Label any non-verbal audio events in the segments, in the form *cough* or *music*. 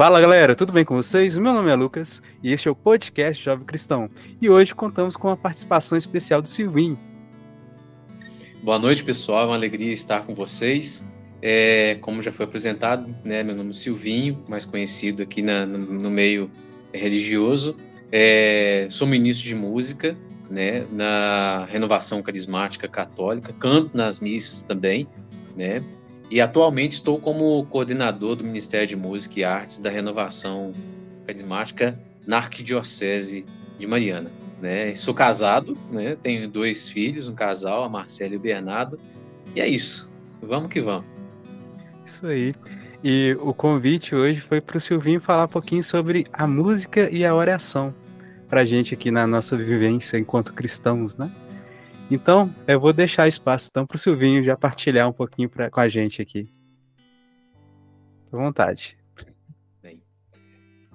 Fala galera, tudo bem com vocês? Meu nome é Lucas e este é o podcast Jovem Cristão. E hoje contamos com a participação especial do Silvinho. Boa noite, pessoal. É uma alegria estar com vocês. É, como já foi apresentado, né, meu nome é Silvinho, mais conhecido aqui na, no, no, meio religioso. É, sou ministro de música né, na Renovação Carismática Católica, canto nas missas também, né, e atualmente estou como coordenador do Ministério de Música e Artes da Renovação Carismática na Arquidiocese de Mariana. Né? Sou casado, né? tenho dois filhos, um casal, a Marcela e o Bernardo, e é isso. Vamos que vamos. Isso aí. E o convite hoje foi para o Silvinho falar um pouquinho sobre a música e a oração para gente aqui na nossa vivência enquanto cristãos, né? Então, eu vou deixar espaço então para o Silvinho já partilhar um pouquinho pra, com a gente aqui. À vontade.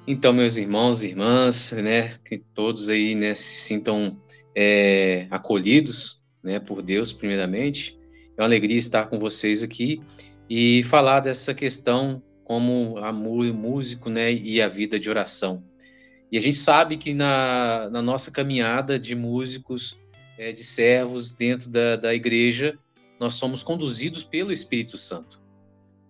Então, meus irmãos e irmãs, né, que todos aí né, se sintam é, acolhidos né, por Deus, primeiramente. É uma alegria estar com vocês aqui e falar dessa questão como a músico né, e a vida de oração. E a gente sabe que na, na nossa caminhada de músicos, é, de servos dentro da, da igreja, nós somos conduzidos pelo Espírito Santo.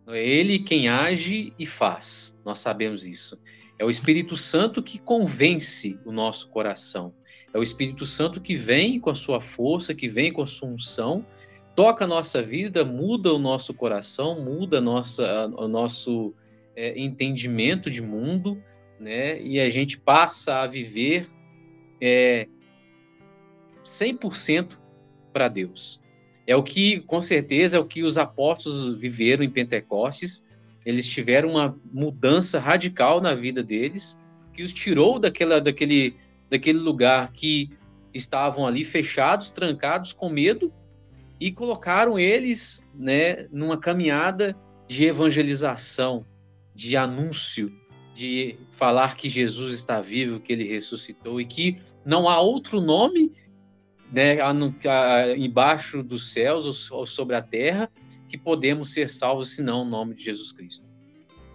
É ele quem age e faz, nós sabemos isso. É o Espírito Santo que convence o nosso coração. É o Espírito Santo que vem com a sua força, que vem com a sua unção toca a nossa vida, muda o nosso coração, muda a nossa, o nosso é, entendimento de mundo, né? E a gente passa a viver é, 100% para Deus. É o que, com certeza, é o que os apóstolos viveram em Pentecostes. Eles tiveram uma mudança radical na vida deles, que os tirou daquela, daquele, daquele lugar que estavam ali fechados, trancados, com medo, e colocaram eles né, numa caminhada de evangelização, de anúncio, de falar que Jesus está vivo, que ele ressuscitou e que não há outro nome né, embaixo dos céus ou sobre a terra que podemos ser salvos senão o nome de Jesus Cristo.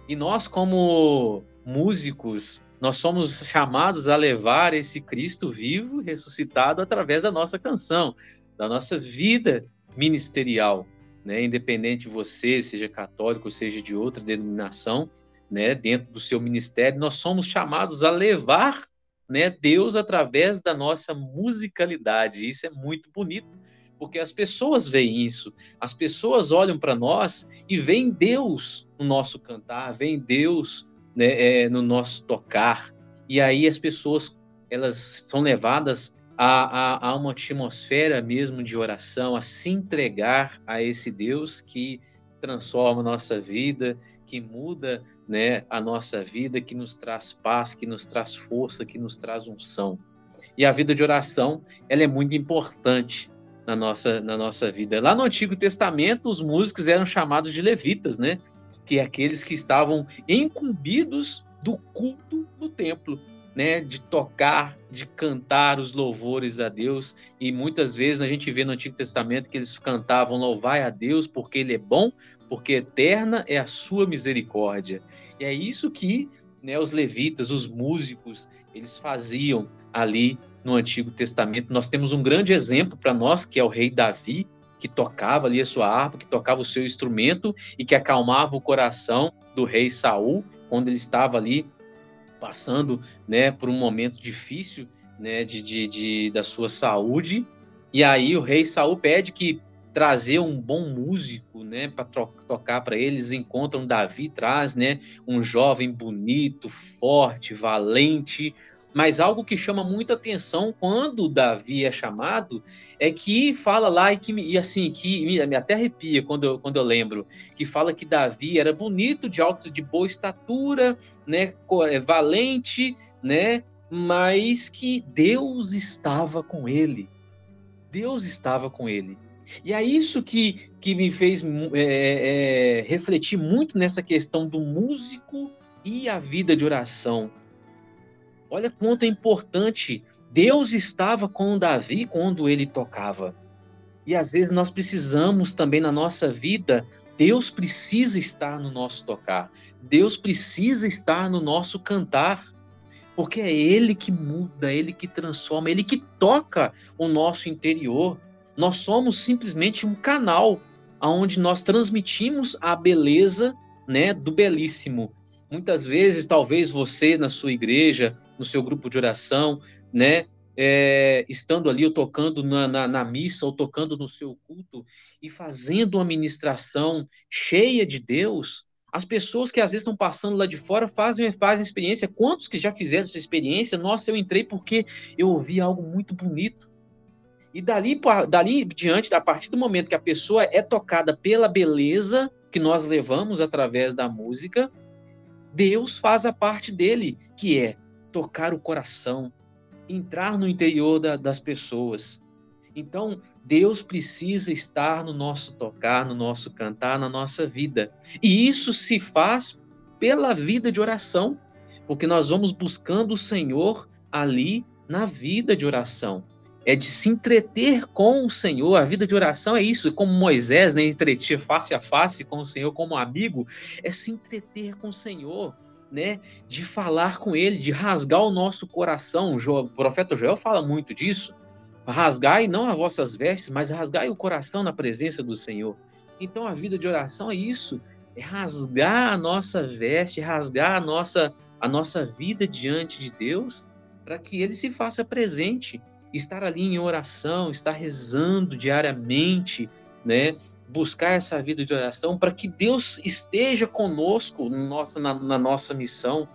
E nós, como músicos, nós somos chamados a levar esse Cristo vivo, ressuscitado, através da nossa canção, da nossa vida ministerial, né? Independente de você, seja católico, seja de outra denominação, né? Dentro do seu ministério, nós somos chamados a levar, né? Deus através da nossa musicalidade. Isso é muito bonito, porque as pessoas veem isso. As pessoas olham para nós e veem Deus no nosso cantar, veem Deus né, é, no nosso tocar. E aí as pessoas elas são levadas a, a, a uma atmosfera mesmo de oração, a se entregar a esse Deus que transforma nossa vida, que muda né, a nossa vida, que nos traz paz, que nos traz força, que nos traz unção. E a vida de oração, ela é muito importante na nossa, na nossa vida. Lá no Antigo Testamento, os músicos eram chamados de levitas, né? Que é aqueles que estavam incumbidos do culto no templo né, de tocar, de cantar os louvores a Deus. E muitas vezes a gente vê no Antigo Testamento que eles cantavam louvai a Deus porque ele é bom, porque eterna é a sua misericórdia. E é isso que né, os levitas, os músicos, eles faziam ali no Antigo Testamento. Nós temos um grande exemplo para nós, que é o rei Davi, que tocava ali a sua harpa, que tocava o seu instrumento e que acalmava o coração do rei Saul quando ele estava ali passando né, por um momento difícil né, de, de, de, da sua saúde. E aí o rei Saul pede que trazer um bom músico né, para tocar para eles. Encontram Davi, traz né, um jovem bonito, forte, valente, mas algo que chama muita atenção quando Davi é chamado é que fala lá e que e assim que me, me até arrepia quando eu, quando eu lembro que fala que Davi era bonito, de alto, de boa estatura, né, é, valente, né, mas que Deus estava com ele. Deus estava com ele. E é isso que, que me fez é, é, refletir muito nessa questão do músico e a vida de oração Olha quanto é importante. Deus estava com Davi quando ele tocava. E às vezes nós precisamos também na nossa vida, Deus precisa estar no nosso tocar, Deus precisa estar no nosso cantar, porque é Ele que muda, é Ele que transforma, é Ele que toca o nosso interior. Nós somos simplesmente um canal onde nós transmitimos a beleza né, do belíssimo. Muitas vezes, talvez você na sua igreja, no seu grupo de oração, né, é, estando ali ou tocando na, na, na, missa ou tocando no seu culto e fazendo uma ministração cheia de Deus, as pessoas que às vezes estão passando lá de fora fazem, fazem experiência. Quantos que já fizeram essa experiência? Nossa, eu entrei porque eu ouvi algo muito bonito. E dali, dali diante, a partir do momento que a pessoa é tocada pela beleza que nós levamos através da música, Deus faz a parte dele, que é tocar o coração, entrar no interior da, das pessoas. Então, Deus precisa estar no nosso tocar, no nosso cantar, na nossa vida. E isso se faz pela vida de oração, porque nós vamos buscando o Senhor ali na vida de oração. É de se entreter com o Senhor. A vida de oração é isso, como Moisés, né, entretia face a face com o Senhor como amigo, é se entreter com o Senhor né, de falar com ele, de rasgar o nosso coração. O profeta Joel fala muito disso. Rasgai não as vossas vestes, mas rasgai o coração na presença do Senhor. Então a vida de oração é isso, é rasgar a nossa veste, rasgar a nossa a nossa vida diante de Deus, para que ele se faça presente, estar ali em oração, estar rezando diariamente, né? buscar essa vida de oração para que Deus esteja conosco na, na nossa missão.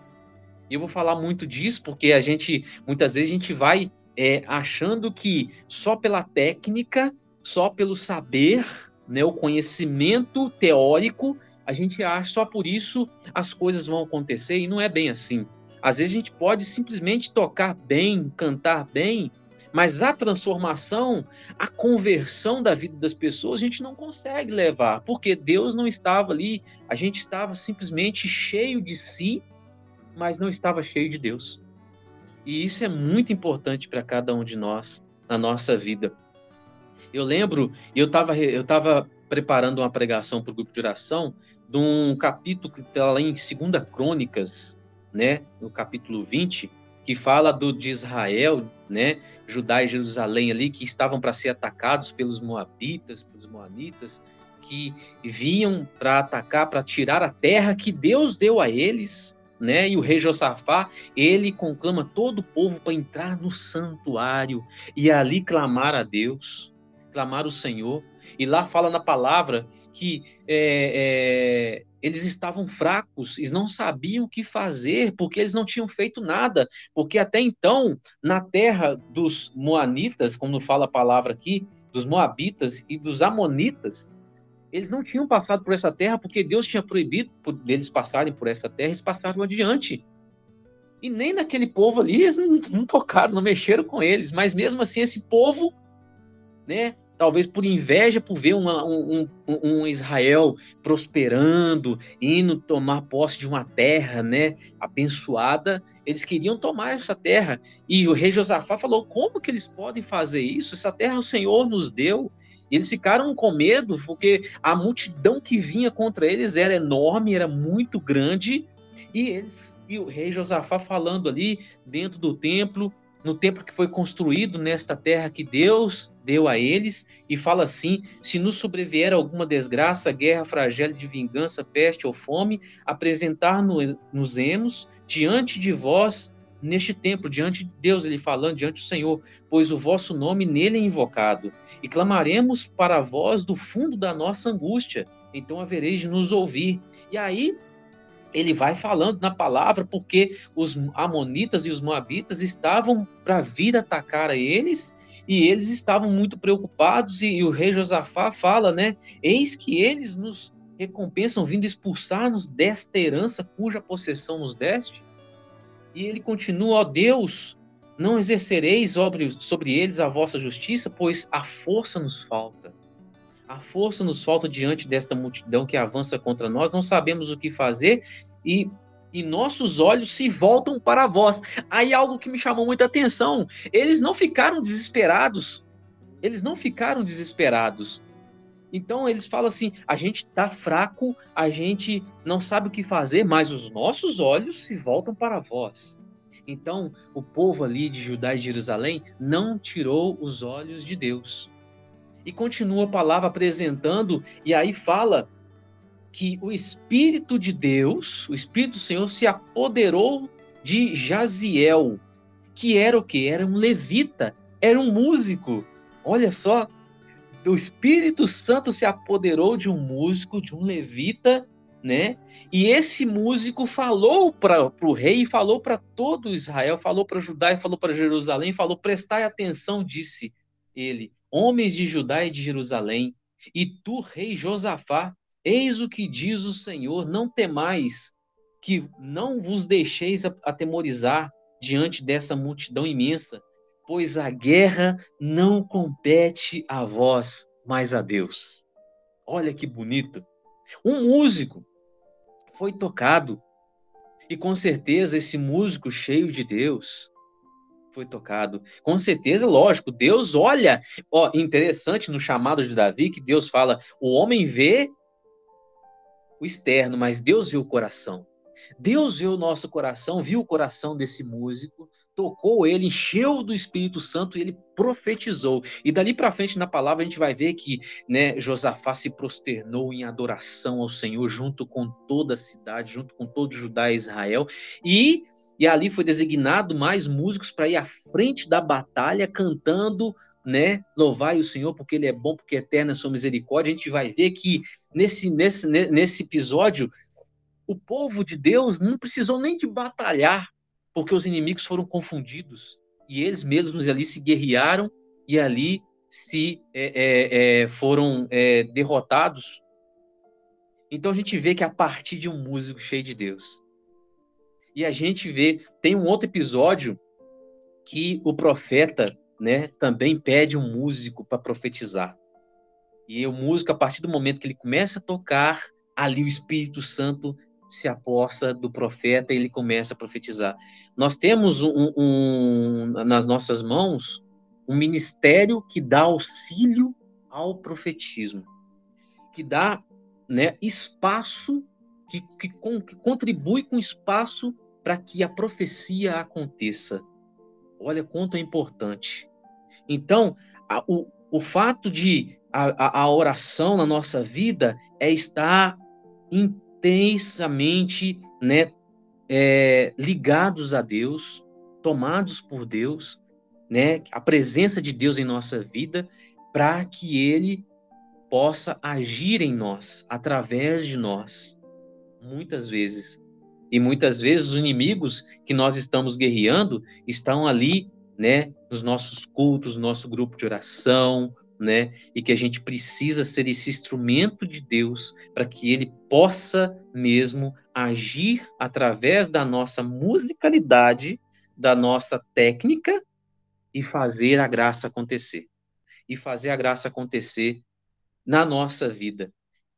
E eu vou falar muito disso porque a gente, muitas vezes, a gente vai é, achando que só pela técnica, só pelo saber, né, o conhecimento teórico, a gente acha só por isso as coisas vão acontecer e não é bem assim. Às vezes a gente pode simplesmente tocar bem, cantar bem, mas a transformação, a conversão da vida das pessoas, a gente não consegue levar, porque Deus não estava ali, a gente estava simplesmente cheio de si, mas não estava cheio de Deus. E isso é muito importante para cada um de nós na nossa vida. Eu lembro, eu estava eu tava preparando uma pregação para o grupo de oração de um capítulo que está lá em 2 Crônicas, né, no capítulo 20, que fala do, de Israel, né, Judá e Jerusalém ali, que estavam para ser atacados pelos moabitas, pelos moanitas, que vinham para atacar, para tirar a terra que Deus deu a eles, né? E o rei Josafá, ele conclama todo o povo para entrar no santuário e ali clamar a Deus, clamar o Senhor. E lá fala na palavra que é, é, eles estavam fracos, eles não sabiam o que fazer, porque eles não tinham feito nada, porque até então, na terra dos Moanitas, como fala a palavra aqui, dos Moabitas e dos Amonitas, eles não tinham passado por essa terra porque Deus tinha proibido deles passarem por essa terra, eles passaram adiante. E nem naquele povo ali eles não, não tocaram, não mexeram com eles, mas mesmo assim esse povo, né, talvez por inveja, por ver uma, um, um, Israel prosperando, indo tomar posse de uma terra, né, abençoada, eles queriam tomar essa terra. E o rei Josafá falou: como que eles podem fazer isso? Essa terra o Senhor nos deu. E eles ficaram com medo, porque a multidão que vinha contra eles era enorme, era muito grande, e eles e o rei Josafá falando ali dentro do templo, no templo que foi construído nesta terra que Deus deu a eles, e fala assim: se nos sobrevier alguma desgraça, guerra, flagelo de vingança, peste ou fome, apresentar-nos emos diante de vós neste templo, diante de Deus, ele falando, diante do Senhor, pois o vosso nome nele é invocado, e clamaremos para vós do fundo da nossa angústia, então havereis de nos ouvir. E aí ele vai falando na palavra porque os amonitas e os moabitas estavam para vir atacar a eles e eles estavam muito preocupados e, e, o rei Josafá fala, né? Eis que eles nos recompensam vindo expulsar-nos desta herança cuja possessão nos deste. E ele continua, ó Deus, não exercereis sobre, sobre eles a vossa justiça, pois a força nos falta. A força nos falta diante desta multidão que avança contra nós, não sabemos o que fazer e, e nossos olhos se voltam para vós. Aí algo que me chamou muita atenção: eles não ficaram desesperados, Eles não ficaram desesperados. Então eles falam assim: a gente está fraco, a gente não sabe o que fazer, mas os nossos olhos se voltam para vós. Então o povo ali de Judá e Jerusalém não tirou os olhos de Deus. E continua a palavra apresentando, e aí fala que o Espírito de Deus, o Espírito do Senhor, se apoderou de Jaziel, que era o que? Era um levita, era um músico. Olha só, o Espírito Santo se apoderou de um músico, de um levita, né? E esse músico falou para o rei falou para todo Israel, falou para Judá falou para Jerusalém, falou: prestai atenção, disse ele, homens de Judá e de Jerusalém, e tu, rei Josafá, Eis o que diz o Senhor: não temais, que não vos deixeis atemorizar diante dessa multidão imensa, pois a guerra não compete a vós, mas a Deus. Olha que bonito. Um músico foi tocado, e com certeza esse músico cheio de Deus foi tocado. Com certeza, lógico, Deus olha, ó, interessante no chamado de Davi que Deus fala: "O homem vê o externo, mas Deus viu o coração. Deus viu o nosso coração, viu o coração desse músico, tocou ele, encheu do Espírito Santo e ele profetizou. E dali para frente na palavra a gente vai ver que, né, Josafá se prosternou em adoração ao Senhor junto com toda a cidade, junto com todo Judá e Israel, e e ali foi designado mais músicos para ir à frente da batalha cantando né? Louvai o Senhor porque Ele é bom, porque é eterna a sua misericórdia. A gente vai ver que nesse, nesse, nesse episódio o povo de Deus não precisou nem de batalhar, porque os inimigos foram confundidos e eles mesmos ali se guerrearam e ali se é, é, é, foram é, derrotados. Então a gente vê que a partir de um músico cheio de Deus. E a gente vê, tem um outro episódio que o profeta né, também pede um músico para profetizar. E o músico, a partir do momento que ele começa a tocar, ali o Espírito Santo se aposta do profeta e ele começa a profetizar. Nós temos um, um, nas nossas mãos um ministério que dá auxílio ao profetismo, que dá né, espaço, que, que, que contribui com espaço para que a profecia aconteça. Olha quanto é importante. Então, a, o, o fato de a, a oração na nossa vida é estar intensamente né, é, ligados a Deus, tomados por Deus, né, a presença de Deus em nossa vida, para que Ele possa agir em nós, através de nós, muitas vezes. E muitas vezes os inimigos que nós estamos guerreando estão ali, né, nos nossos cultos, no nosso grupo de oração, né, e que a gente precisa ser esse instrumento de Deus para que ele possa mesmo agir através da nossa musicalidade, da nossa técnica e fazer a graça acontecer. E fazer a graça acontecer na nossa vida.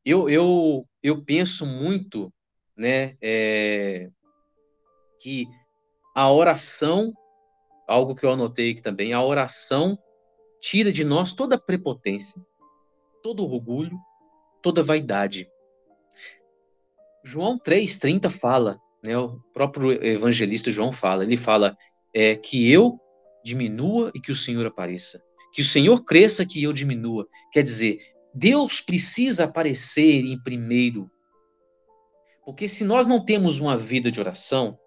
Eu, eu, eu penso muito né, é, que a oração, algo que eu anotei aqui também, a oração tira de nós toda prepotência, todo orgulho, toda vaidade. João 3,30 fala, né, o próprio evangelista João fala, ele fala é, que eu diminua e que o Senhor apareça. Que o Senhor cresça, que eu diminua. Quer dizer, Deus precisa aparecer em primeiro porque se nós não temos uma vida de oração,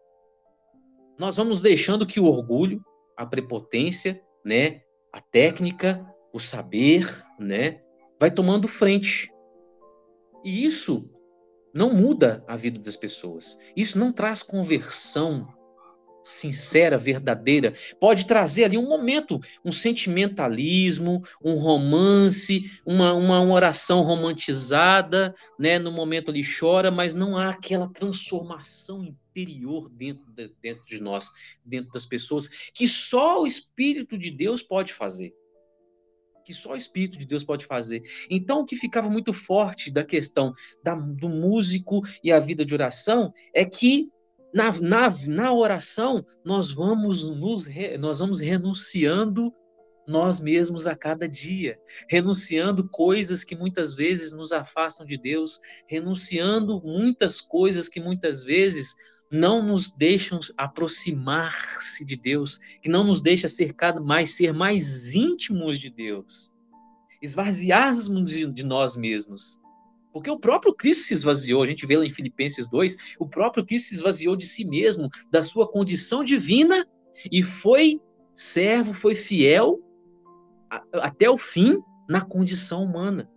nós vamos deixando que o orgulho, a prepotência, né, a técnica, o saber, né, vai tomando frente. E isso não muda a vida das pessoas. Isso não traz conversão sincera, verdadeira, pode trazer ali um momento, um sentimentalismo, um romance, uma, uma oração romantizada, né? No momento ali chora, mas não há aquela transformação interior dentro de, dentro de nós, dentro das pessoas, que só o Espírito de Deus pode fazer. Que só o Espírito de Deus pode fazer. Então, o que ficava muito forte da questão da, do músico e a vida de oração é que na, na, na oração, nós vamos, nos, nós vamos renunciando nós mesmos a cada dia, renunciando coisas que muitas vezes nos afastam de Deus, renunciando muitas coisas que muitas vezes não nos deixam aproximar-se de Deus, que não nos deixa mais ser mais íntimos de Deus, esvaziarmos de, de nós mesmos. Porque o próprio Cristo se esvaziou, a gente vê lá em Filipenses 2, o próprio Cristo se esvaziou de si mesmo, da sua condição divina e foi servo, foi fiel até o fim na condição humana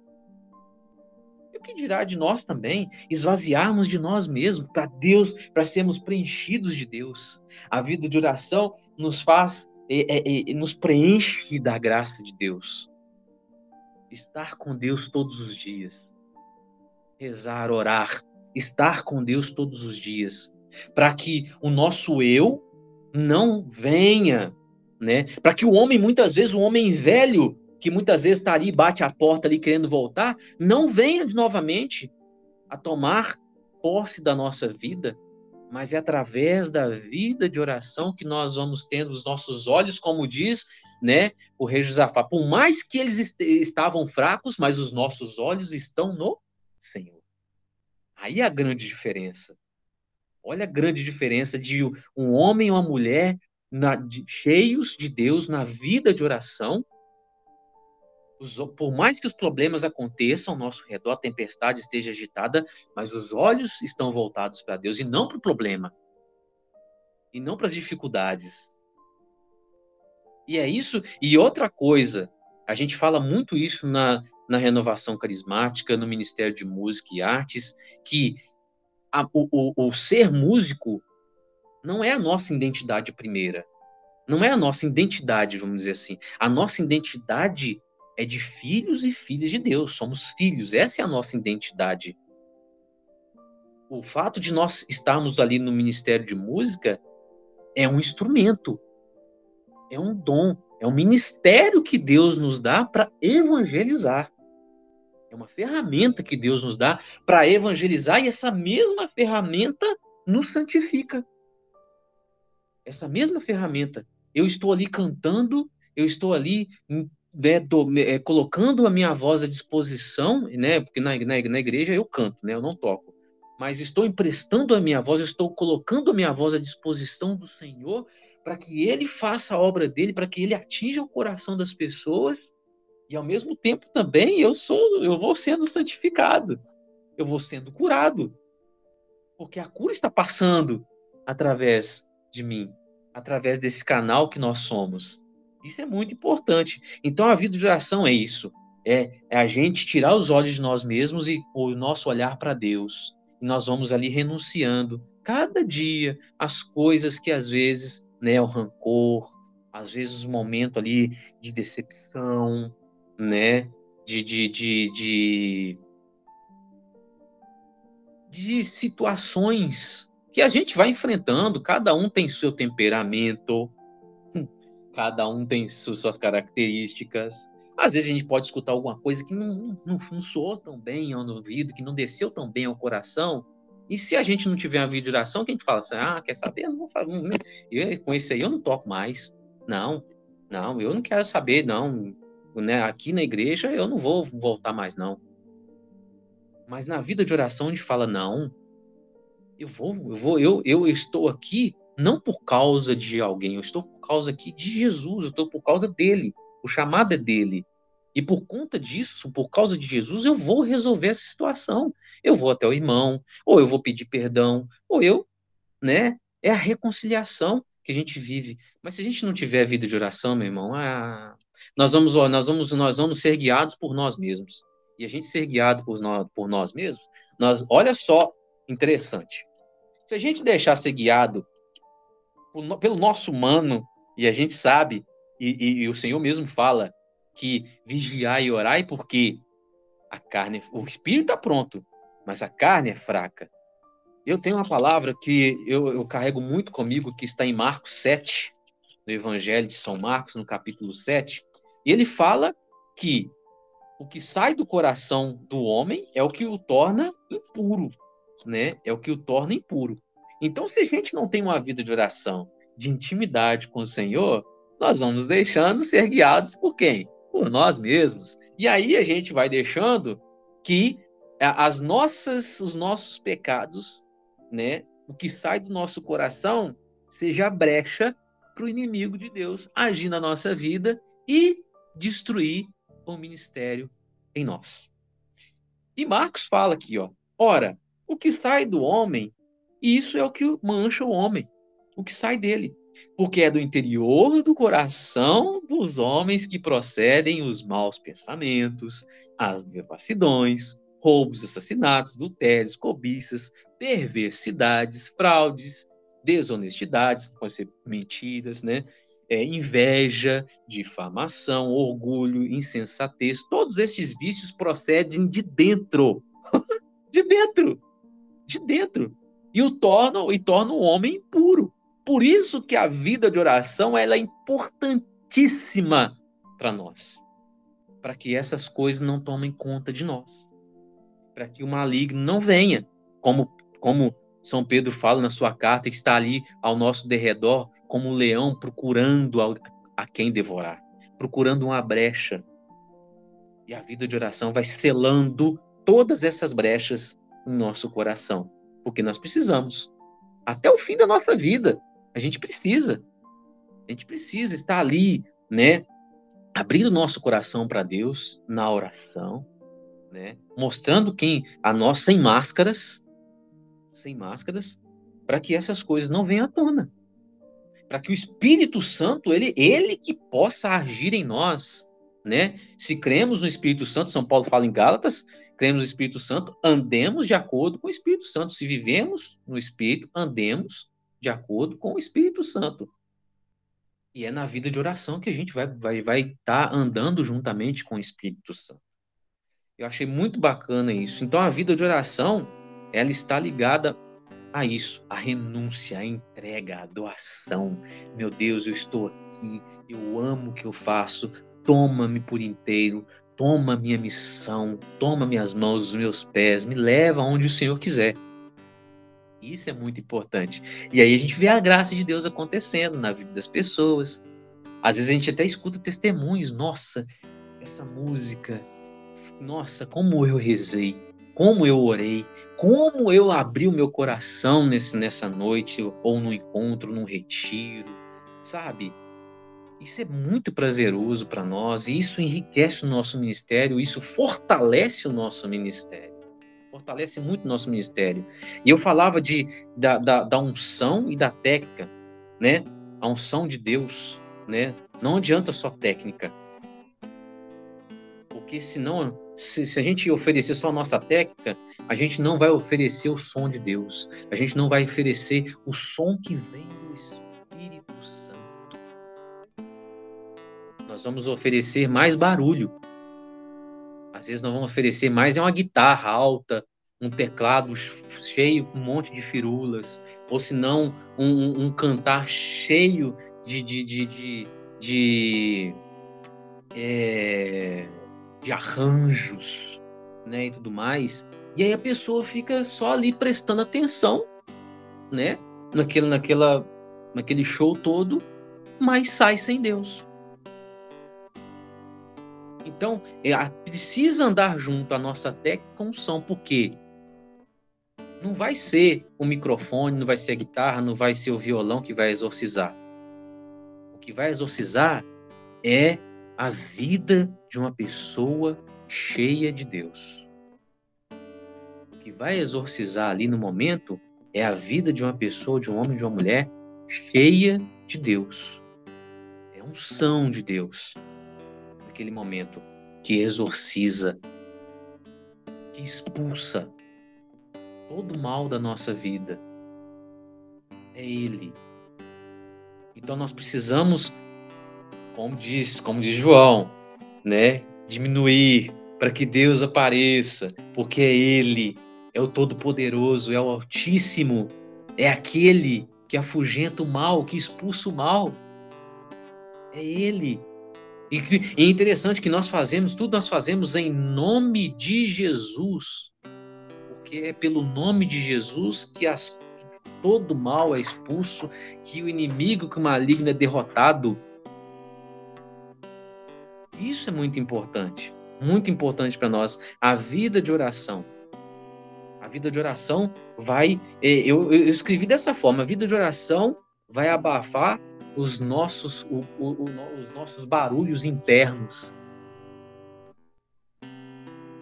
que dirá de nós também esvaziarmos de nós mesmos para Deus, para sermos preenchidos de Deus? A vida de oração nos faz, é, é, é, nos preenche da graça de Deus. Estar com Deus todos os dias. Rezar, orar, estar com Deus todos os dias, para que o nosso eu não venha, né? Para que o homem muitas vezes o homem velho que muitas vezes está ali, bate a porta ali querendo voltar, não venha novamente a tomar posse da nossa vida, mas é através da vida de oração que nós vamos tendo os nossos olhos, como diz né, o rei Josafá. Por mais que eles est estavam fracos, mas os nossos olhos estão no Senhor. Aí a grande diferença. Olha a grande diferença de um homem e uma mulher na, de, cheios de Deus na vida de oração os, por mais que os problemas aconteçam ao nosso redor, a tempestade esteja agitada, mas os olhos estão voltados para Deus e não para o problema. E não para as dificuldades. E é isso. E outra coisa, a gente fala muito isso na, na renovação carismática, no Ministério de Música e Artes, que a, o, o, o ser músico não é a nossa identidade primeira. Não é a nossa identidade, vamos dizer assim. A nossa identidade é de filhos e filhas de Deus. Somos filhos, essa é a nossa identidade. O fato de nós estarmos ali no ministério de música é um instrumento, é um dom, é um ministério que Deus nos dá para evangelizar. É uma ferramenta que Deus nos dá para evangelizar e essa mesma ferramenta nos santifica. Essa mesma ferramenta. Eu estou ali cantando, eu estou ali né, do, é, colocando a minha voz à disposição, né, porque na, na, na igreja eu canto, né, eu não toco, mas estou emprestando a minha voz, estou colocando a minha voz à disposição do Senhor para que Ele faça a obra dele, para que Ele atinja o coração das pessoas e ao mesmo tempo também eu sou, eu vou sendo santificado, eu vou sendo curado, porque a cura está passando através de mim, através desse canal que nós somos. Isso é muito importante. Então a vida de oração é isso. É, é a gente tirar os olhos de nós mesmos e o nosso olhar para Deus. E nós vamos ali renunciando cada dia as coisas que às vezes, né, o rancor, às vezes o momento ali de decepção, né, de, de, de, de, de situações que a gente vai enfrentando, cada um tem seu temperamento, *laughs* cada um tem suas características. Às vezes a gente pode escutar alguma coisa que não, não, não soou tão bem ao ouvido, que não desceu tão bem ao coração. E se a gente não tiver uma vida de oração, que a gente fala assim, ah, quer saber? Eu não vou eu, com esse aí eu não toco mais. Não, não, eu não quero saber, não. Né? Aqui na igreja eu não vou voltar mais, não. Mas na vida de oração a gente fala, não, eu vou, eu vou, eu, eu estou aqui não por causa de alguém, eu estou por causa aqui de Jesus, eu estou por causa dele. O chamado é dele. E por conta disso, por causa de Jesus, eu vou resolver essa situação. Eu vou até o irmão, ou eu vou pedir perdão, ou eu, né? É a reconciliação que a gente vive. Mas se a gente não tiver vida de oração, meu irmão, ah, nós vamos, nós vamos, nós vamos ser guiados por nós mesmos. E a gente ser guiado por nós, por nós mesmos, nós, olha só, interessante. Se a gente deixar ser guiado pelo nosso humano, e a gente sabe, e, e, e o Senhor mesmo fala que vigiar e orar, porque a carne, o espírito está pronto, mas a carne é fraca. Eu tenho uma palavra que eu, eu carrego muito comigo, que está em Marcos 7, no Evangelho de São Marcos, no capítulo 7, e ele fala que o que sai do coração do homem é o que o torna impuro, né? É o que o torna impuro. Então, se a gente não tem uma vida de oração, de intimidade com o Senhor, nós vamos deixando ser guiados por quem? Por nós mesmos. E aí a gente vai deixando que as nossas, os nossos pecados, né, o que sai do nosso coração, seja brecha para o inimigo de Deus agir na nossa vida e destruir o ministério em nós. E Marcos fala aqui, ó, ora, o que sai do homem, isso é o que mancha o homem, o que sai dele, porque é do interior do coração dos homens que procedem os maus pensamentos, as devassidões, roubos, assassinatos, adultérios, cobiças, perversidades, fraudes, desonestidades, pode ser mentiras, né? É, inveja, difamação, orgulho, insensatez, todos esses vícios procedem de dentro, *laughs* de dentro, de dentro, e o tornam e tornam o homem impuro. Por isso que a vida de oração ela é importantíssima para nós, para que essas coisas não tomem conta de nós, para que o maligno não venha, como como São Pedro fala na sua carta, que está ali ao nosso derredor como um leão procurando a, a quem devorar, procurando uma brecha. E a vida de oração vai selando todas essas brechas no nosso coração, porque nós precisamos até o fim da nossa vida a gente precisa. A gente precisa estar ali, né? Abrindo nosso coração para Deus na oração, né? Mostrando quem a nós sem máscaras, sem máscaras, para que essas coisas não venham à tona. Para que o Espírito Santo, ele, ele que possa agir em nós, né? Se cremos no Espírito Santo, São Paulo fala em Gálatas, cremos no Espírito Santo, andemos de acordo com o Espírito Santo. Se vivemos no Espírito, andemos de acordo com o Espírito Santo. E é na vida de oração que a gente vai estar vai, vai tá andando juntamente com o Espírito Santo. Eu achei muito bacana isso. Então a vida de oração, ela está ligada a isso, a renúncia, a entrega, a doação. Meu Deus, eu estou aqui, eu amo o que eu faço, toma-me por inteiro, toma minha missão, toma minhas mãos, os meus pés, me leva onde o Senhor quiser. Isso é muito importante. E aí a gente vê a graça de Deus acontecendo na vida das pessoas. Às vezes a gente até escuta testemunhos. Nossa, essa música. Nossa, como eu rezei. Como eu orei. Como eu abri o meu coração nesse, nessa noite. Ou no encontro, num retiro. Sabe? Isso é muito prazeroso para nós. E isso enriquece o nosso ministério. Isso fortalece o nosso ministério fortalece muito o nosso ministério. E eu falava de, da, da, da unção e da técnica, né? A unção de Deus, né? Não adianta só técnica. Porque senão, se, se a gente oferecer só a nossa técnica, a gente não vai oferecer o som de Deus. A gente não vai oferecer o som que vem do Espírito Santo. Nós vamos oferecer mais barulho às vezes nós vamos oferecer mais é uma guitarra alta, um teclado cheio um monte de firulas, ou se não um, um, cantar cheio de, de, de, de, de, é, de arranjos, né, e tudo mais. E aí a pessoa fica só ali prestando atenção, né, naquele, naquela, naquele show todo, mas sai sem Deus. Então, é, precisa andar junto a nossa técnica com som, porque não vai ser o microfone, não vai ser a guitarra, não vai ser o violão que vai exorcizar. O que vai exorcizar é a vida de uma pessoa cheia de Deus. O que vai exorcizar ali no momento é a vida de uma pessoa, de um homem, de uma mulher cheia de Deus. É unção de Deus naquele momento que exorciza, que expulsa todo o mal da nossa vida. É Ele. Então nós precisamos, como diz, como diz João, né, diminuir para que Deus apareça, porque é Ele, é o Todo-Poderoso, é o Altíssimo, é aquele que afugenta o mal, que expulsa o mal. É Ele. E, e é interessante que nós fazemos, tudo nós fazemos em nome de Jesus. Porque é pelo nome de Jesus que, as, que todo mal é expulso, que o inimigo, que o maligno é derrotado. Isso é muito importante, muito importante para nós. A vida de oração. A vida de oração vai. É, eu, eu escrevi dessa forma: a vida de oração vai abafar os nossos, o, o, o, os nossos barulhos internos.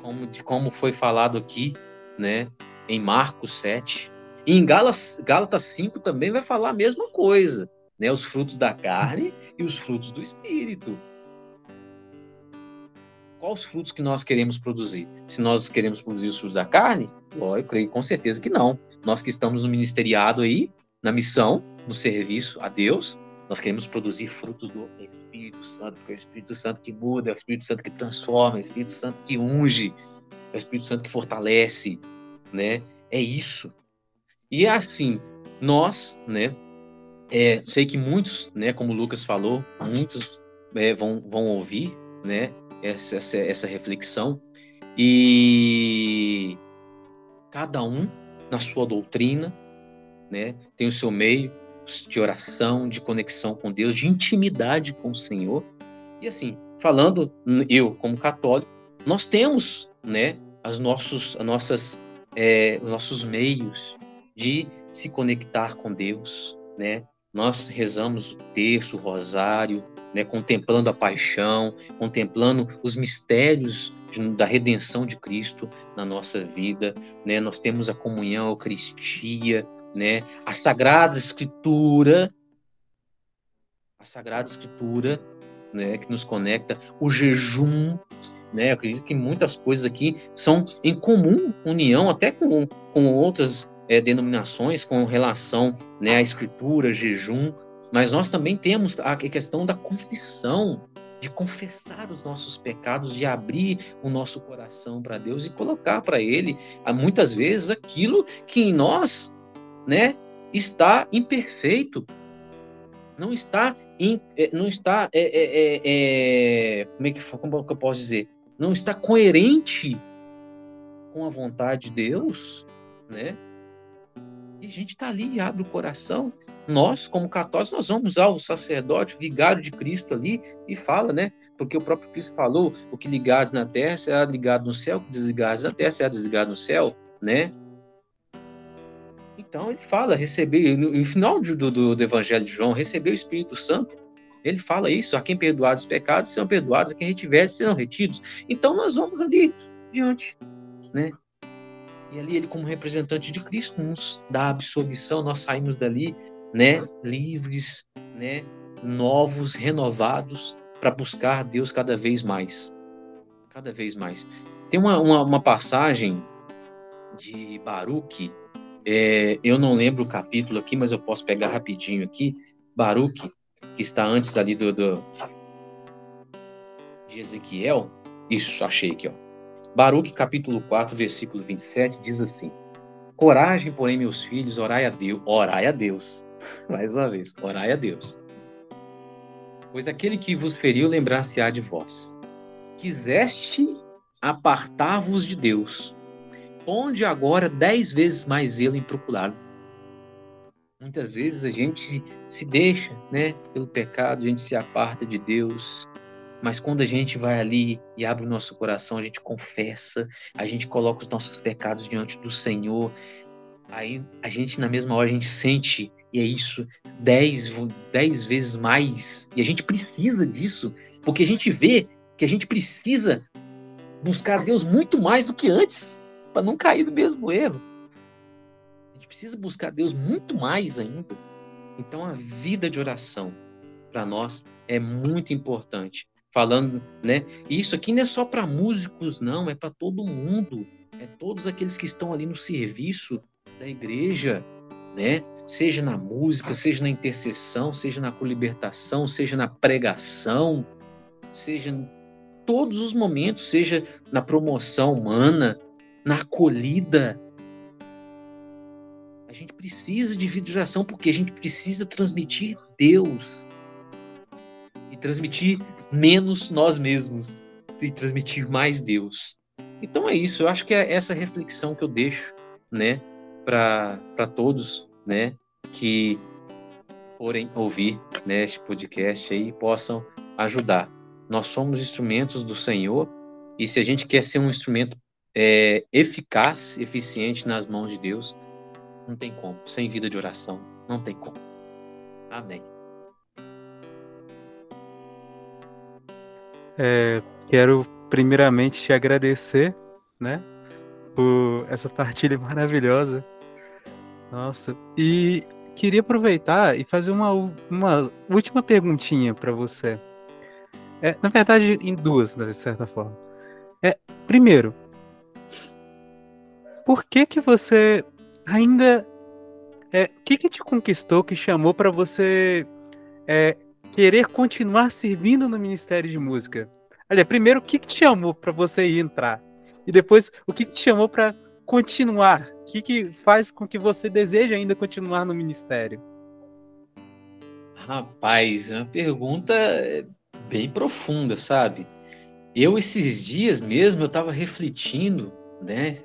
Como, de como foi falado aqui, né, em Marcos 7. E em Gálatas, Gálatas 5 também vai falar a mesma coisa, né, os frutos da carne e os frutos do espírito. Quais os frutos que nós queremos produzir? Se nós queremos produzir os frutos da carne, eu creio com certeza que não. Nós que estamos no ministeriado aí, na missão, no serviço a Deus, nós queremos produzir frutos do Espírito Santo, porque é o Espírito Santo que muda, é o Espírito Santo que transforma, é o Espírito Santo que unge, é o Espírito Santo que fortalece, né? É isso. E é assim, nós, né? É, sei que muitos, né? Como o Lucas falou, muitos é, vão, vão ouvir, né? Essa, essa, essa reflexão e cada um na sua doutrina, né, tem o seu meio de oração, de conexão com Deus, de intimidade com o Senhor. E assim, falando eu como católico, nós temos, né, as nossos, as nossas, é, os nossos meios de se conectar com Deus, né? Nós rezamos o terço, o rosário, né, contemplando a paixão, contemplando os mistérios da redenção de Cristo na nossa vida, né? Nós temos a comunhão, a Eucaristia, né? A Sagrada Escritura, a Sagrada Escritura, né? Que nos conecta, o jejum, né? Eu acredito que muitas coisas aqui são em comum união, até com, com outras é, denominações, com relação né, à Escritura, jejum, mas nós também temos a questão da confissão, de confessar os nossos pecados, de abrir o nosso coração para Deus e colocar para Ele, muitas vezes, aquilo que em nós, né, está imperfeito, não está, in, é, não está, é, é, é, é como é que como eu posso dizer, não está coerente com a vontade de Deus, né? E a gente está ali e abre o coração nós, como católicos, nós vamos ao sacerdote, vigário de Cristo ali, e fala, né? Porque o próprio Cristo falou: o que ligados na terra será ligado no céu, o que desligados na terra será desligado no céu, né? Então ele fala: receber, no, final do, do, do Evangelho de João, receber o Espírito Santo. Ele fala isso: a quem perdoar os pecados serão perdoados, a quem retiver serão retidos. Então nós vamos ali diante, né? E ali ele, como representante de Cristo, nos dá absolvição, nós saímos dali né, livres, né, novos, renovados para buscar Deus cada vez mais, cada vez mais. Tem uma, uma, uma passagem de Baruque, é, eu não lembro o capítulo aqui, mas eu posso pegar rapidinho aqui. Baruque, que está antes ali do, do de Ezequiel. Isso, achei aqui, ó. Baruque, capítulo 4, versículo 27, diz assim: Coragem, porém, meus filhos, orai a Deus, orai a Deus, *laughs* Mais uma vez, orai a Deus. Pois aquele que vos feriu lembrar-se-á de vós. Quiseste apartar-vos de Deus. Onde agora dez vezes mais zelo em procurá-lo. Muitas vezes a gente se deixa, né, pelo pecado, a gente se aparta de Deus, mas quando a gente vai ali e abre o nosso coração, a gente confessa, a gente coloca os nossos pecados diante do Senhor, aí a gente, na mesma hora, a gente sente e é isso, dez, dez vezes mais. E a gente precisa disso, porque a gente vê que a gente precisa buscar Deus muito mais do que antes, para não cair do mesmo erro. A gente precisa buscar Deus muito mais ainda. Então a vida de oração para nós é muito importante. Falando, né? E isso aqui não é só para músicos, não, é para todo mundo. É todos aqueles que estão ali no serviço da igreja, né? Seja na música, seja na intercessão, seja na colibertação, seja na pregação, seja em todos os momentos, seja na promoção humana, na acolhida. A gente precisa de vida porque a gente precisa transmitir Deus e transmitir menos nós mesmos e transmitir mais Deus. Então é isso, eu acho que é essa reflexão que eu deixo, né, para todos, né, que forem ouvir né, podcast aí possam ajudar Nós somos instrumentos do Senhor e se a gente quer ser um instrumento é, eficaz, eficiente nas mãos de Deus, não tem como. Sem vida de oração, não tem como. Amém. É, quero primeiramente te agradecer, né, por essa partilha *laughs* maravilhosa. Nossa, e queria aproveitar e fazer uma, uma última perguntinha para você. É, na verdade, em duas, de certa forma. É, primeiro, por que que você ainda é, o que que te conquistou, que chamou para você é, querer continuar servindo no Ministério de Música? Olha, primeiro, o que, que te chamou para você entrar? E depois, o que, que te chamou para continuar? O que, que faz com que você deseje ainda continuar no ministério? Rapaz, é uma pergunta bem profunda, sabe? Eu, esses dias mesmo, eu estava refletindo, né?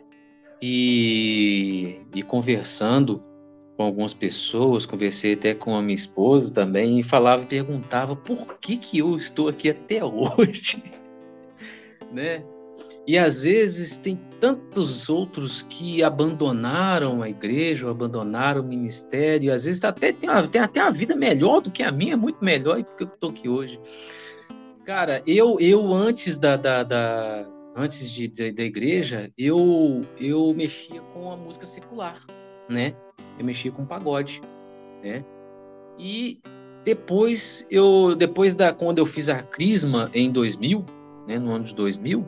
E, e conversando com algumas pessoas, conversei até com a minha esposa também, e falava, perguntava por que, que eu estou aqui até hoje, *laughs* né? E às vezes tem tantos outros que abandonaram a igreja, abandonaram o ministério, às vezes até tem, uma, tem até uma vida melhor do que a minha, muito melhor, e porque eu estou aqui hoje. Cara, eu, eu antes da, da, da antes de, da igreja, eu, eu mexia com a música secular, né? Eu mexia com pagode, né? E depois eu depois da quando eu fiz a Crisma em 2000, né, no ano de 2000,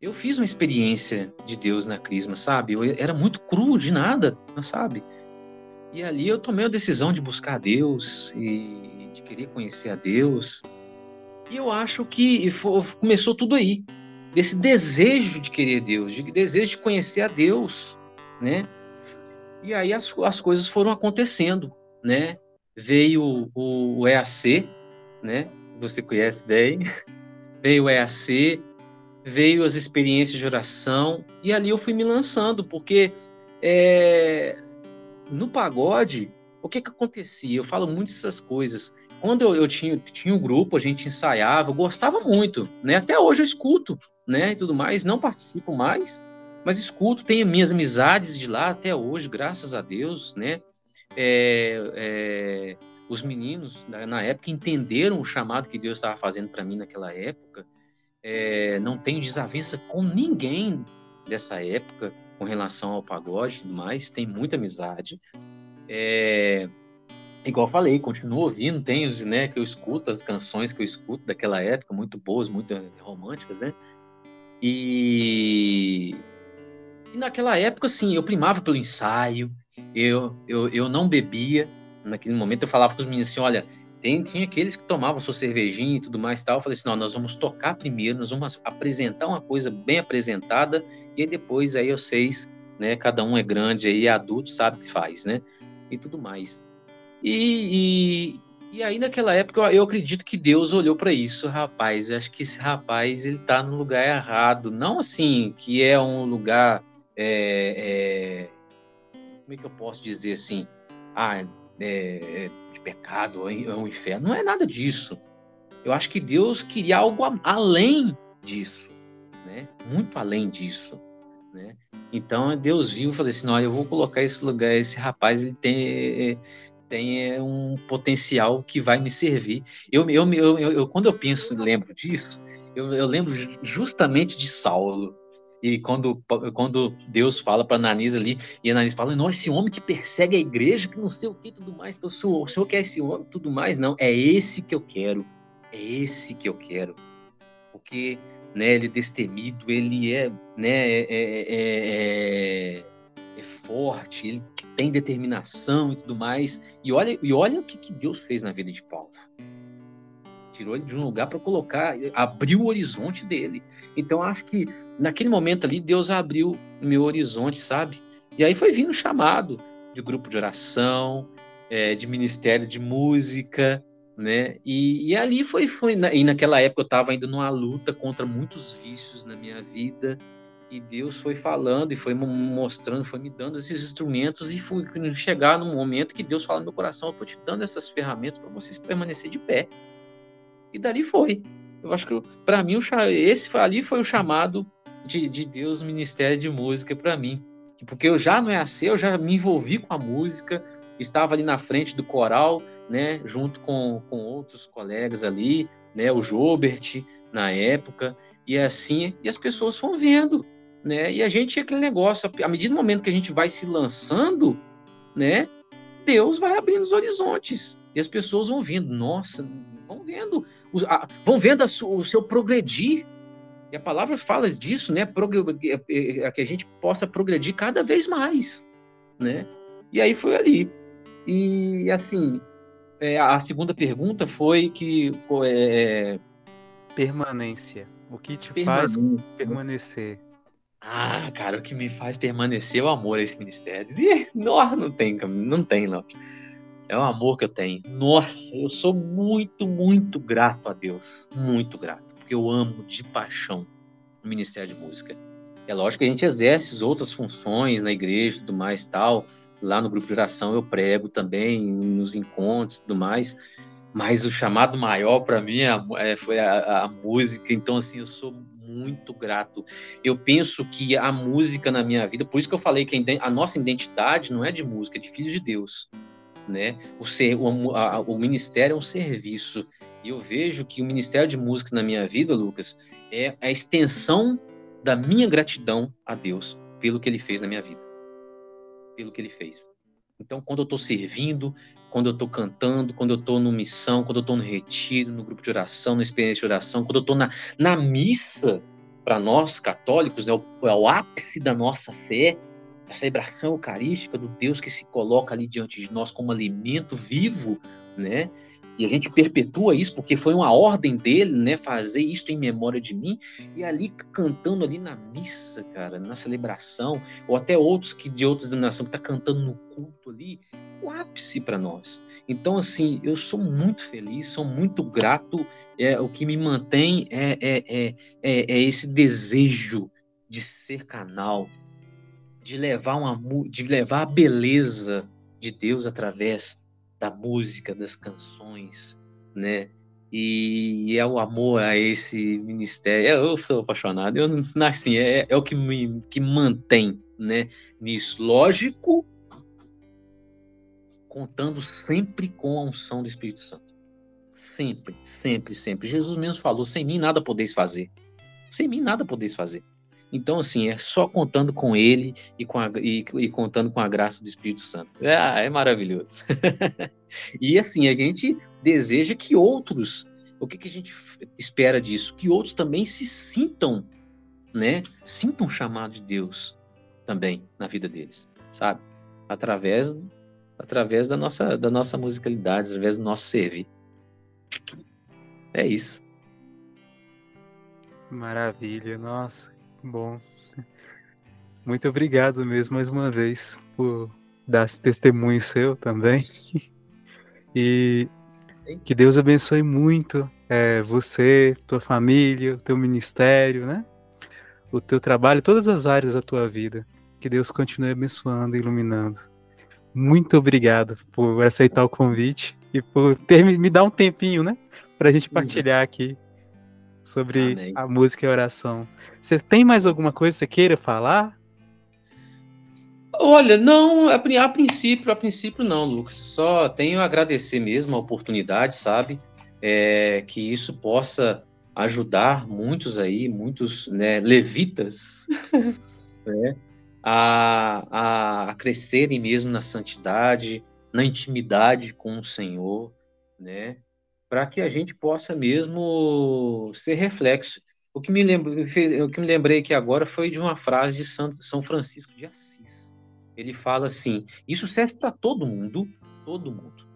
eu fiz uma experiência de Deus na Crisma, sabe? Eu era muito cru de nada, sabe? E ali eu tomei a decisão de buscar Deus e de querer conhecer a Deus. E eu acho que começou tudo aí, desse desejo de querer Deus, de desejo de conhecer a Deus, né? E aí as, as coisas foram acontecendo, né? Veio o, o EAC, né? Você conhece bem. *laughs* Veio o EAC, veio as experiências de oração, e ali eu fui me lançando, porque é, no pagode, o que que acontecia? Eu falo muito essas coisas. Quando eu, eu tinha, tinha um grupo, a gente ensaiava, eu gostava muito, né? Até hoje eu escuto, né? E tudo mais, não participo mais, mas escuto, tenho minhas amizades de lá até hoje, graças a Deus, né? É, é, os meninos na época entenderam o chamado que Deus estava fazendo para mim naquela época. É, não tenho desavença com ninguém dessa época com relação ao pagode e tudo mais. Tem muita amizade. É, igual falei, continuo ouvindo, tenho, né, que eu escuto as canções que eu escuto daquela época, muito boas, muito românticas, né? E e naquela época, assim, eu primava pelo ensaio, eu, eu, eu não bebia. Naquele momento eu falava com os meninos assim, olha, tem, tinha aqueles que tomavam sua cervejinha e tudo mais tal. Eu falei assim, não, nós vamos tocar primeiro, nós vamos apresentar uma coisa bem apresentada e depois aí vocês, né, cada um é grande aí, é adulto, sabe o que faz, né? E tudo mais. E, e, e aí naquela época eu, eu acredito que Deus olhou para isso, rapaz, eu acho que esse rapaz ele tá no lugar errado, não assim que é um lugar é, é, como é que eu posso dizer assim, ah, é, é de pecado, é um inferno. Não é nada disso. Eu acho que Deus queria algo além disso, né? Muito além disso, né? Então Deus viu e falou assim, não, eu vou colocar esse lugar, esse rapaz, ele tem tem um potencial que vai me servir. Eu, eu, eu, eu quando eu penso, lembro disso, eu, eu lembro justamente de Saulo. E quando, quando Deus fala para Ananias ali, e Ananias fala, não, esse homem que persegue a igreja, que não sei o que tudo mais, então, o, senhor, o senhor quer esse homem, tudo mais? Não, é esse que eu quero, é esse que eu quero. Porque né, ele é destemido, ele é, né, é, é, é, é forte, ele tem determinação e tudo mais. E olha, e olha o que, que Deus fez na vida de Paulo tirou ele de um lugar para colocar, abriu o horizonte dele. Então acho que naquele momento ali Deus abriu meu horizonte, sabe? E aí foi vindo chamado de grupo de oração, é, de ministério de música, né? E, e ali foi, foi e naquela época eu estava ainda numa luta contra muitos vícios na minha vida. E Deus foi falando e foi mostrando, foi me dando esses instrumentos e fui chegar num momento que Deus fala no meu coração, eu tô te dando essas ferramentas para vocês permanecer de pé. E dali foi. Eu acho que para mim esse ali foi o chamado de, de Deus, ministério de música para mim, porque eu já não é assim, eu já me envolvi com a música, estava ali na frente do coral, né, junto com, com outros colegas ali, né, o Jobert na época, e assim, e as pessoas vão vendo, né, e a gente aquele negócio, à medida do momento que a gente vai se lançando, né, Deus vai abrindo os horizontes, e as pessoas vão vendo, nossa, vão vendo, vão vendo o seu progredir, e a palavra fala disso, né? Que a gente possa progredir cada vez mais, né? E aí foi ali. E assim, é, a segunda pergunta foi que é, permanência. O que te faz permanecer? Ah, cara, o que me faz permanecer é o amor a esse ministério. E, não, não tem, não tem, não. É o amor que eu tenho. Nossa, eu sou muito, muito grato a Deus. Muito grato. Porque eu amo de paixão o Ministério de Música. É lógico que a gente exerce outras funções na igreja e tudo mais tal lá no grupo de oração eu prego também, nos encontros e tudo mais. Mas o chamado maior para mim é, é, foi a, a, música, então assim, eu sou muito grato. Eu penso que a música na minha vida, por isso que eu falei que a nossa identidade não é de música, é de filhos de Deus. Né? O, ser, o, a, o ministério é um serviço. E eu vejo que o ministério de música na minha vida, Lucas, é a extensão da minha gratidão a Deus pelo que ele fez na minha vida pelo que ele fez. Então, quando eu estou servindo, quando eu estou cantando, quando eu estou no missão, quando eu estou no retiro, no grupo de oração, na experiência de oração, quando eu estou na, na missa, para nós católicos, é o, é o ápice da nossa fé, a celebração eucarística do Deus que se coloca ali diante de nós como alimento vivo, né? E a gente perpetua isso porque foi uma ordem dele, né? Fazer isso em memória de mim. E ali cantando ali na missa, cara, na celebração, ou até outros que de outras denominações que tá cantando no culto ali, o ápice para nós. Então, assim, eu sou muito feliz, sou muito grato. É, o que me mantém é, é, é, é, é esse desejo de ser canal, de levar uma de levar a beleza de Deus através da música, das canções, né? E é o amor a esse ministério. Eu sou apaixonado. Eu assim, é, é o que me que mantém, né? Nisso, lógico, contando sempre com a unção do Espírito Santo. Sempre, sempre, sempre. Jesus mesmo falou: sem mim nada podeis fazer. Sem mim nada podeis fazer. Então, assim, é só contando com ele e, com a, e, e contando com a graça do Espírito Santo. É, é maravilhoso. *laughs* e assim, a gente deseja que outros, o que, que a gente espera disso? Que outros também se sintam, né? Sintam o chamado de Deus também na vida deles, sabe? Através, através da, nossa, da nossa musicalidade, através do nosso servir. É isso. Maravilha, nossa. Bom. *laughs* Muito obrigado mesmo mais uma vez por dar esse testemunho seu também. *laughs* E que Deus abençoe muito é, você, tua família, o teu ministério, né? O teu trabalho, todas as áreas da tua vida. Que Deus continue abençoando e iluminando. Muito obrigado por aceitar o convite e por ter me dar um tempinho, né? Para a gente partilhar aqui sobre Amém. a música e a oração. Você tem mais alguma coisa que você queira falar? Olha, não, a, a princípio, a princípio não, Lucas. Só tenho a agradecer mesmo a oportunidade, sabe? É, que isso possa ajudar muitos aí, muitos né, levitas, *laughs* né, a, a crescerem mesmo na santidade, na intimidade com o Senhor, né? Para que a gente possa mesmo ser reflexo. O que me lembro, o que me lembrei que agora foi de uma frase de São Francisco de Assis. Ele fala assim: isso serve para todo mundo, todo mundo,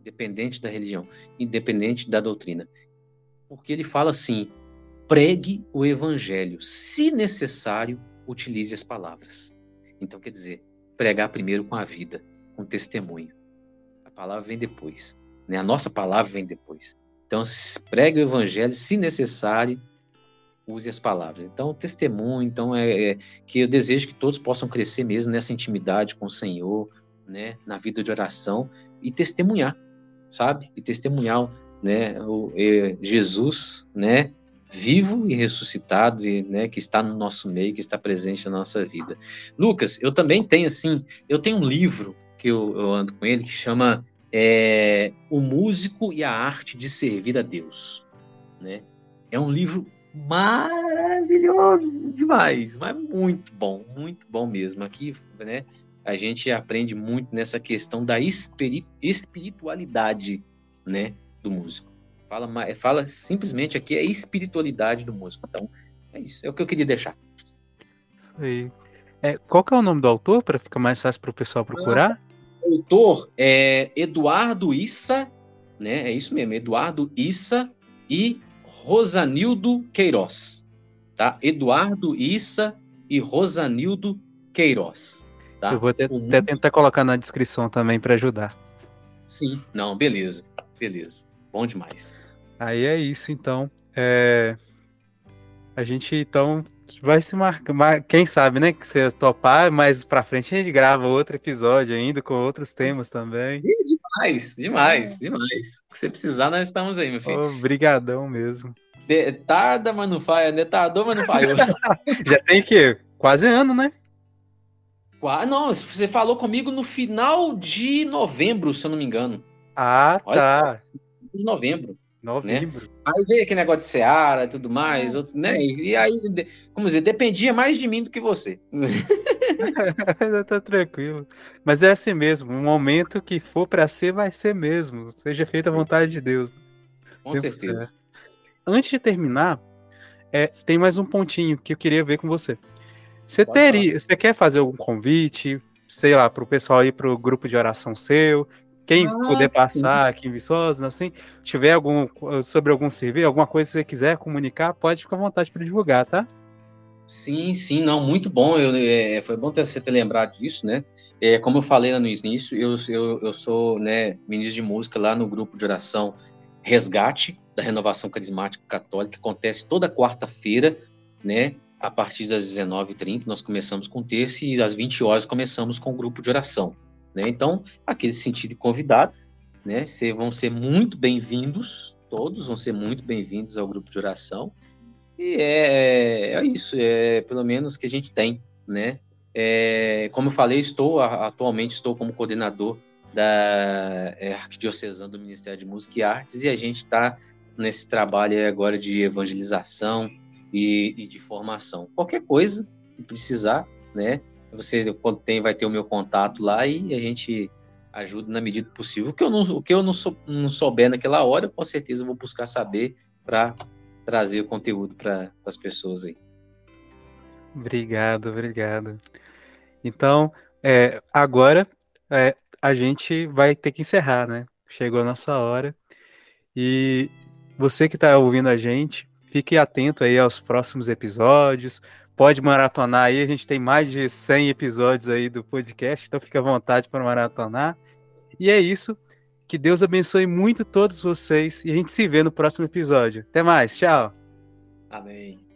independente da religião, independente da doutrina, porque ele fala assim: pregue o evangelho, se necessário, utilize as palavras. Então quer dizer, pregar primeiro com a vida, com testemunho. A palavra vem depois. Né? A nossa palavra vem depois. Então, pregue o evangelho, se necessário, use as palavras. Então, testemunho, então é, é, que eu desejo que todos possam crescer mesmo nessa intimidade com o Senhor, né, na vida de oração e testemunhar, sabe? E testemunhar né, o, Jesus, né, vivo e ressuscitado, e, né, que está no nosso meio, que está presente na nossa vida. Lucas, eu também tenho assim, eu tenho um livro que eu, eu ando com ele que chama é, O Músico e a Arte de Servir a Deus, né? É um livro maravilhoso demais, mas muito bom, muito bom mesmo. Aqui, né, a gente aprende muito nessa questão da espiritualidade, né, do músico. Fala, fala simplesmente aqui a espiritualidade do músico. Então, é isso, é o que eu queria deixar. Isso aí. É, qual que é o nome do autor, para ficar mais fácil para o pessoal procurar? Autor é Eduardo Issa, né? É isso mesmo, Eduardo Issa e Rosanildo Queiroz, tá? Eduardo Issa e Rosanildo Queiroz, tá? Eu vou até, até tentar colocar na descrição também para ajudar. Sim, não, beleza, beleza, bom demais. Aí é isso, então. É... A gente então vai se marcar, quem sabe, né? Que você topar, mais pra frente a gente grava outro episódio ainda com outros temas também. Ih, demais, demais, é. demais. Se você precisar, nós estamos aí, meu filho. Obrigadão mesmo. De, tarda, mas não faz, né? Tardou, mas não faz. Já tem que quase ano, né? Não, você falou comigo no final de novembro, se eu não me engano. Ah, Olha, tá. De novembro. Novembro. Né? Aí veio aquele negócio de Seara e tudo mais, é. outro, né? E aí, como dizer, dependia mais de mim do que você. *laughs* tá tranquilo. Mas é assim mesmo, o momento que for para ser, vai ser mesmo. Seja feita a vontade de Deus. Com Deus certeza. Antes de terminar, é, tem mais um pontinho que eu queria ver com você. Você teria, você quer fazer algum convite, sei lá, para o pessoal ir para o grupo de oração seu? Quem ah, puder passar sim. aqui em Viçosa, assim, tiver algum sobre algum serviço, alguma coisa que você quiser comunicar, pode ficar à vontade para divulgar, tá? Sim, sim, não, muito bom. Eu, é, foi bom ter, você ter lembrado disso, né? É, como eu falei lá no início, eu, eu, eu sou né, ministro de música lá no grupo de oração Resgate da Renovação Carismática Católica, que acontece toda quarta-feira, né? A partir das 19h30, nós começamos com o terço e às 20 horas começamos com o grupo de oração. Né? Então, aquele sentido de convidados, né, cê, vão ser muito bem-vindos, todos vão ser muito bem-vindos ao grupo de oração. E é, é isso, é pelo menos que a gente tem, né? É, como eu falei, estou atualmente estou como coordenador da é, Arquidiocesana do Ministério de Música e Artes e a gente está nesse trabalho agora de evangelização e, e, de formação. Qualquer coisa que precisar, né? Você quando tem vai ter o meu contato lá e a gente ajuda na medida possível. O que eu não, o que eu não, sou, não souber naquela hora, com certeza eu vou buscar saber para trazer o conteúdo para as pessoas aí. Obrigado, obrigado. Então, é, agora é, a gente vai ter que encerrar, né? Chegou a nossa hora. E você que está ouvindo a gente, fique atento aí aos próximos episódios pode maratonar aí. A gente tem mais de 100 episódios aí do podcast, então fica à vontade para maratonar. E é isso. Que Deus abençoe muito todos vocês e a gente se vê no próximo episódio. Até mais, tchau. Amém.